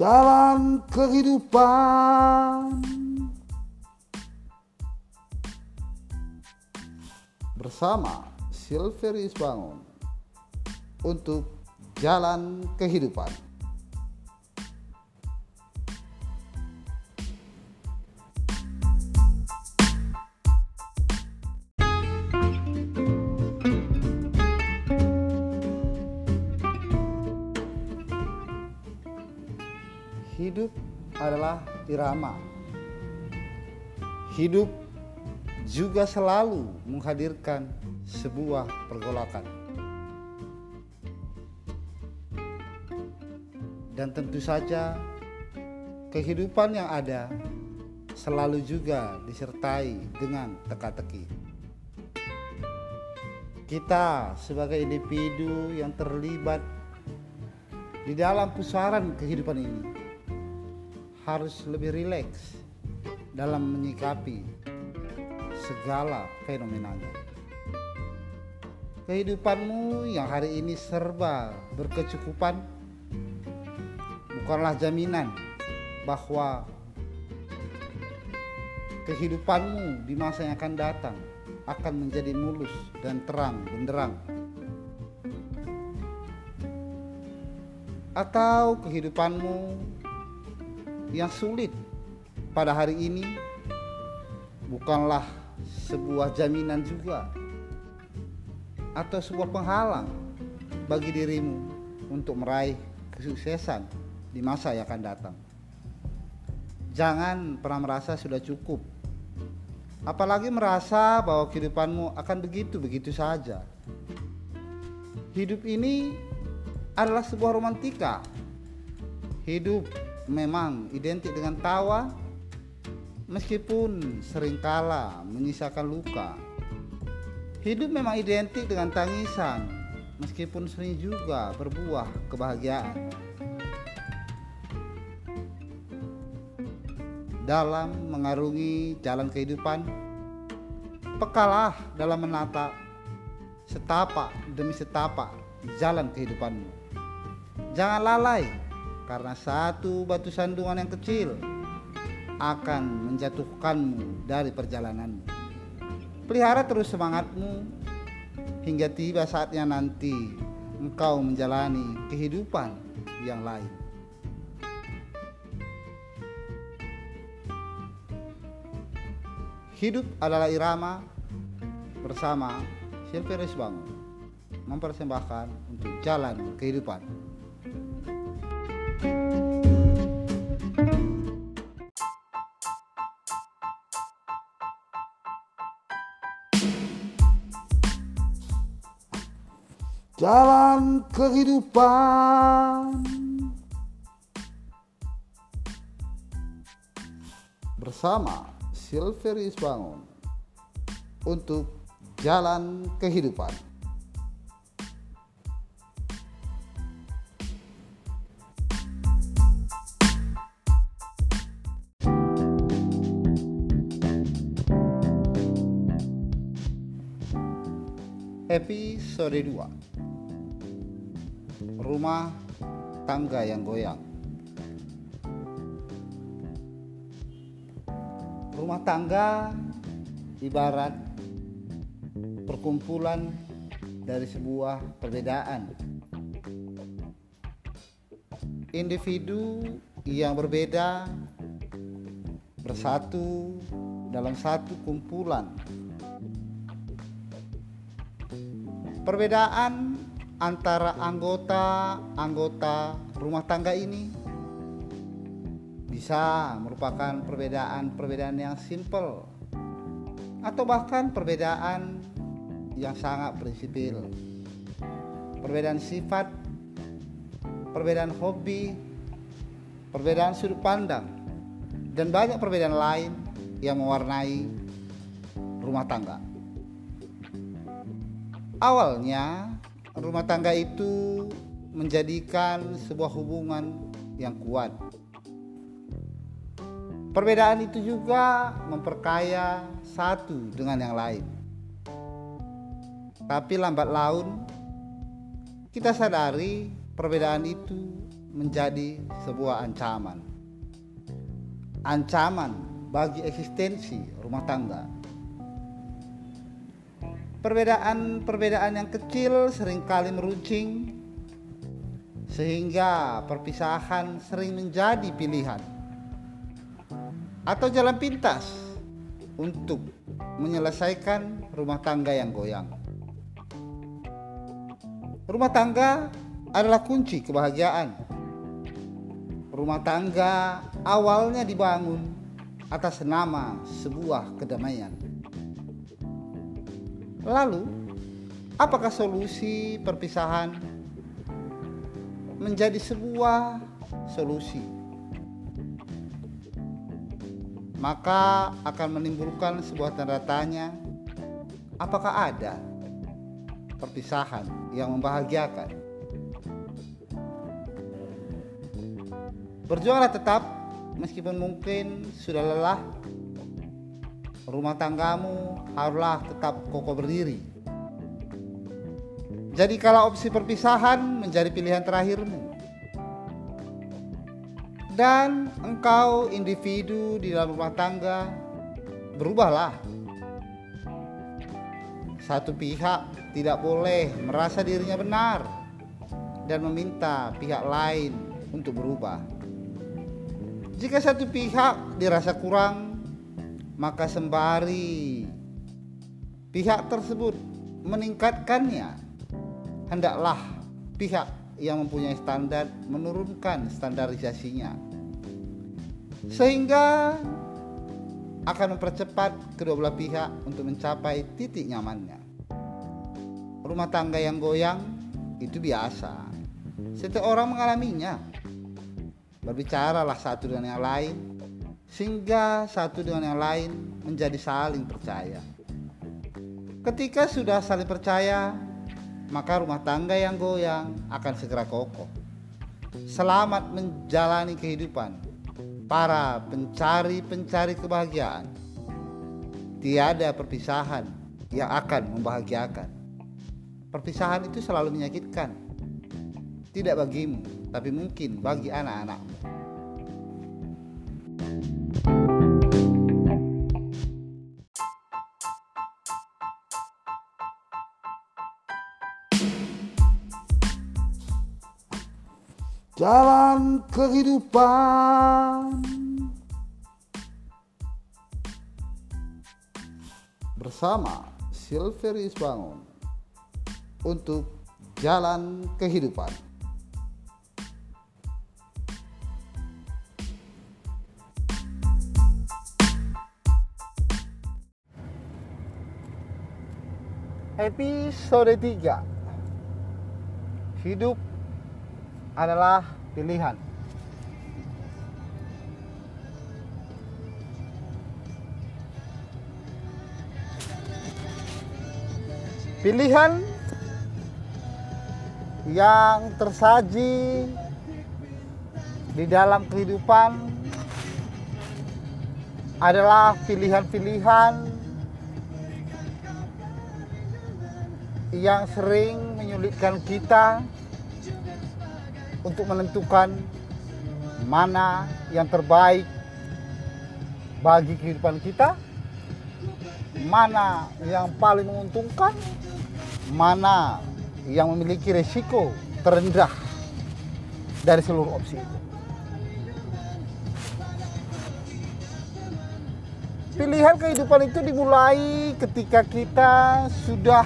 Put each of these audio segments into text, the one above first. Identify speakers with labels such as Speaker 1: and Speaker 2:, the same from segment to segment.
Speaker 1: Jalan kehidupan bersama Silveris Bangun untuk jalan kehidupan. Hidup adalah irama. Hidup juga selalu menghadirkan sebuah pergolakan. Dan tentu saja kehidupan yang ada selalu juga disertai dengan teka-teki. Kita sebagai individu yang terlibat di dalam pusaran kehidupan ini harus lebih rileks dalam menyikapi segala fenomenanya. Kehidupanmu yang hari ini serba berkecukupan bukanlah jaminan bahwa kehidupanmu di masa yang akan datang akan menjadi mulus dan terang benderang. Atau kehidupanmu yang sulit pada hari ini bukanlah sebuah jaminan juga atau sebuah penghalang bagi dirimu untuk meraih kesuksesan di masa yang akan datang. Jangan pernah merasa sudah cukup. Apalagi merasa bahwa kehidupanmu akan begitu-begitu saja. Hidup ini adalah sebuah romantika. Hidup memang identik dengan tawa meskipun seringkala menyisakan luka. Hidup memang identik dengan tangisan meskipun sering juga berbuah kebahagiaan. Dalam mengarungi jalan kehidupan, pekalah dalam menata setapak demi setapak jalan kehidupanmu. Jangan lalai karena satu batu sandungan yang kecil akan menjatuhkanmu dari perjalananmu. Pelihara terus semangatmu hingga tiba saatnya nanti engkau menjalani kehidupan yang lain. Hidup adalah irama bersama Silveris Bangun mempersembahkan untuk jalan kehidupan. Jalan kehidupan bersama Silveris Bangun untuk jalan kehidupan. Episode 2 Rumah tangga yang goyang. Rumah tangga ibarat perkumpulan dari sebuah perbedaan. Individu yang berbeda bersatu dalam satu kumpulan. Perbedaan antara anggota-anggota rumah tangga ini bisa merupakan perbedaan-perbedaan yang simple atau bahkan perbedaan yang sangat prinsipil. Perbedaan sifat, perbedaan hobi, perbedaan sudut pandang, dan banyak perbedaan lain yang mewarnai rumah tangga. Awalnya, rumah tangga itu menjadikan sebuah hubungan yang kuat. Perbedaan itu juga memperkaya satu dengan yang lain. Tapi lambat laun kita sadari perbedaan itu menjadi sebuah ancaman. Ancaman bagi eksistensi rumah tangga. Perbedaan-perbedaan yang kecil sering kali meruncing sehingga perpisahan sering menjadi pilihan atau jalan pintas untuk menyelesaikan rumah tangga yang goyang. Rumah tangga adalah kunci kebahagiaan. Rumah tangga awalnya dibangun atas nama sebuah kedamaian. Lalu, apakah solusi perpisahan menjadi sebuah solusi? Maka akan menimbulkan sebuah tanda tanya, apakah ada perpisahan yang membahagiakan? Berjuanglah tetap meskipun mungkin sudah lelah. Rumah tanggamu haruslah tetap kokoh berdiri. Jadi kalau opsi perpisahan menjadi pilihan terakhirmu. Dan engkau individu di dalam rumah tangga berubahlah. Satu pihak tidak boleh merasa dirinya benar dan meminta pihak lain untuk berubah. Jika satu pihak dirasa kurang, maka sembari pihak tersebut meningkatkannya, hendaklah pihak yang mempunyai standar menurunkan standarisasinya, sehingga akan mempercepat kedua belah pihak untuk mencapai titik nyamannya. Rumah tangga yang goyang itu biasa, setiap orang mengalaminya. Berbicaralah satu dengan yang lain sehingga satu dengan yang lain menjadi saling percaya. Ketika sudah saling percaya, maka rumah tangga yang goyang akan segera kokoh. Selamat menjalani kehidupan para pencari-pencari kebahagiaan. Tiada perpisahan yang akan membahagiakan. Perpisahan itu selalu menyakitkan. Tidak bagimu, tapi mungkin bagi anak-anakmu. Jalan kehidupan bersama Silverius Bangun untuk jalan kehidupan. Episode 3 Hidup adalah pilihan. Pilihan yang tersaji di dalam kehidupan adalah pilihan-pilihan yang sering menyulitkan kita untuk menentukan mana yang terbaik bagi kehidupan kita, mana yang paling menguntungkan, mana yang memiliki resiko terendah dari seluruh opsi itu. Pilihan kehidupan itu dimulai ketika kita sudah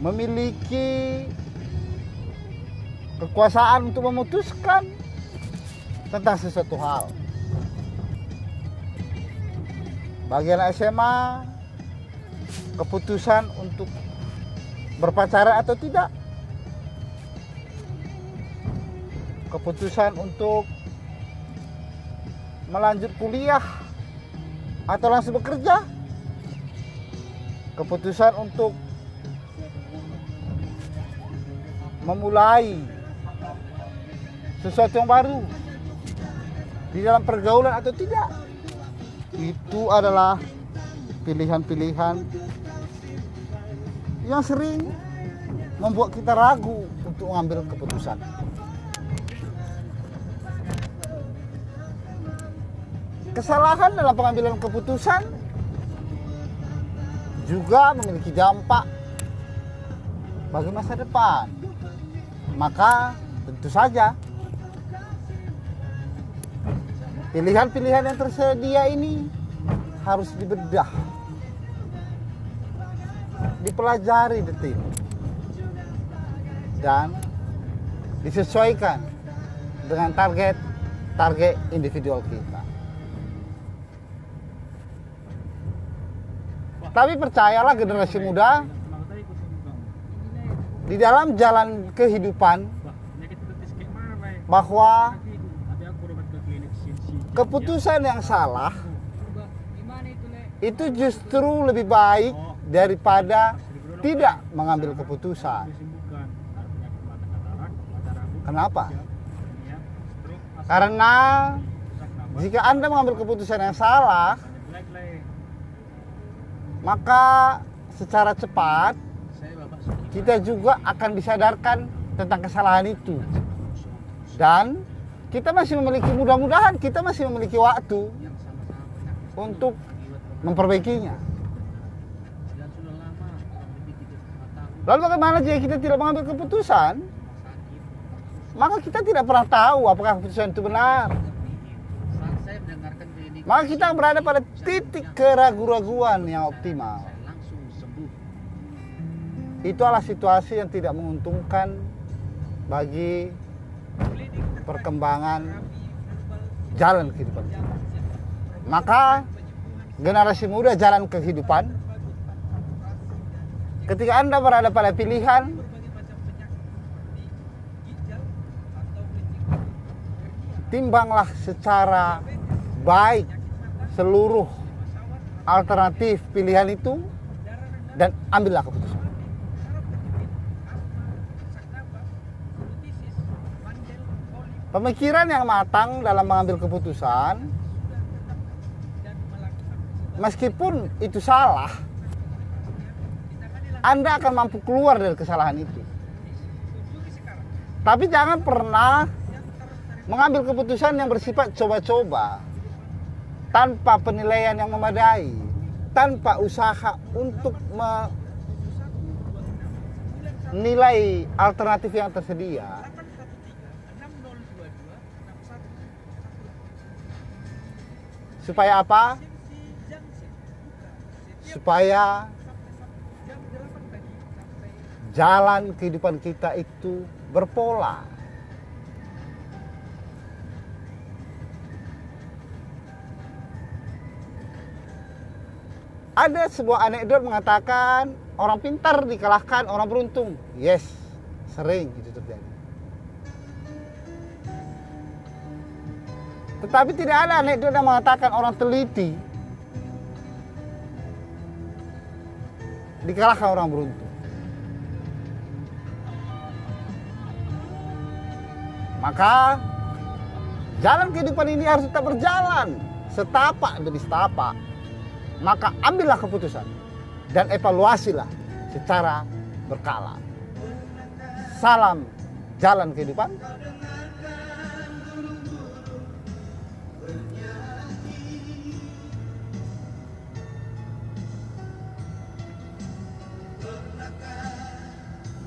Speaker 1: memiliki kekuasaan untuk memutuskan tentang sesuatu hal. Bagian SMA, keputusan untuk berpacaran atau tidak. Keputusan untuk melanjut kuliah atau langsung bekerja. Keputusan untuk memulai sesuatu yang baru di dalam pergaulan atau tidak itu adalah pilihan-pilihan yang sering membuat kita ragu untuk mengambil keputusan. Kesalahan dalam pengambilan keputusan juga memiliki dampak bagi masa depan. Maka tentu saja pilihan-pilihan yang tersedia ini harus dibedah, dipelajari detil, dan disesuaikan dengan target target individual kita. Tapi percayalah generasi muda di dalam jalan kehidupan bahwa keputusan yang salah itu justru lebih baik daripada tidak mengambil keputusan. Kenapa? Karena jika Anda mengambil keputusan yang salah, maka secara cepat kita juga akan disadarkan tentang kesalahan itu. Dan kita masih memiliki mudah-mudahan kita masih memiliki waktu untuk memperbaikinya. Lalu bagaimana jika kita tidak mengambil keputusan? Maka kita tidak pernah tahu apakah keputusan itu benar. Maka kita berada pada titik keraguan-raguan yang optimal. Itu adalah situasi yang tidak menguntungkan bagi perkembangan jalan kehidupan. Maka generasi muda jalan kehidupan ketika Anda berada pada pilihan timbanglah secara baik seluruh alternatif pilihan itu dan ambillah keputusan. Pemikiran yang matang dalam mengambil keputusan meskipun itu salah Anda akan mampu keluar dari kesalahan itu. Tapi jangan pernah mengambil keputusan yang bersifat coba-coba tanpa penilaian yang memadai, tanpa usaha untuk menilai alternatif yang tersedia. Supaya apa? Supaya jalan kehidupan kita itu berpola. Ada sebuah anekdot mengatakan orang pintar dikalahkan orang beruntung. Yes, sering itu terjadi. Tetapi tidak ada anekdot yang mengatakan orang teliti dikalahkan orang beruntung. Maka jalan kehidupan ini harus tetap berjalan setapak demi setapak. Maka ambillah keputusan dan evaluasilah secara berkala. Salam jalan kehidupan.